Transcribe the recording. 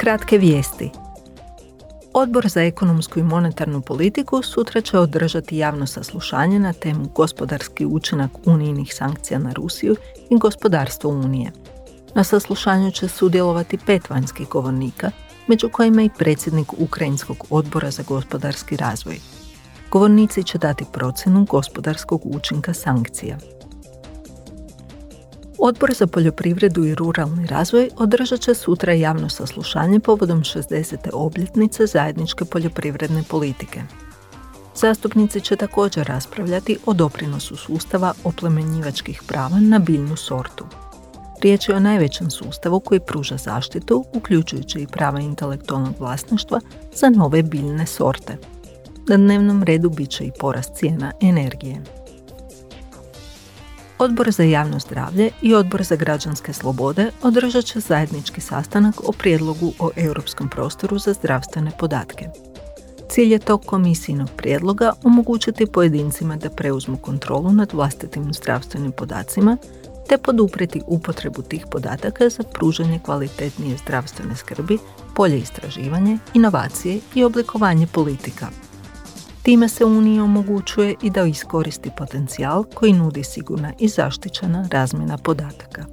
Kratke vijesti. Odbor za ekonomsku i monetarnu politiku sutra će održati javno saslušanje na temu gospodarski učinak unijnih sankcija na Rusiju i gospodarstvo Unije. Na saslušanju će sudjelovati pet vanjskih govornika, među kojima i predsjednik Ukrajinskog odbora za gospodarski razvoj. Govornici će dati procjenu gospodarskog učinka sankcija. Odbor za poljoprivredu i ruralni razvoj održat će sutra javno saslušanje povodom 60. obljetnice zajedničke poljoprivredne politike. Zastupnici će također raspravljati o doprinosu sustava oplemenjivačkih prava na biljnu sortu. Riječ je o najvećem sustavu koji pruža zaštitu, uključujući i prava intelektualnog vlasništva za nove biljne sorte. Na dnevnom redu bit će i porast cijena energije. Odbor za javno zdravlje i Odbor za građanske slobode održat će zajednički sastanak o prijedlogu o europskom prostoru za zdravstvene podatke. Cilj je tog komisijnog prijedloga omogućiti pojedincima da preuzmu kontrolu nad vlastitim zdravstvenim podacima te podupreti upotrebu tih podataka za pružanje kvalitetnije zdravstvene skrbi, polje istraživanje, inovacije i oblikovanje politika. Time se Uniji omogućuje i da iskoristi potencijal koji nudi sigurna i zaštićena razmjena podataka.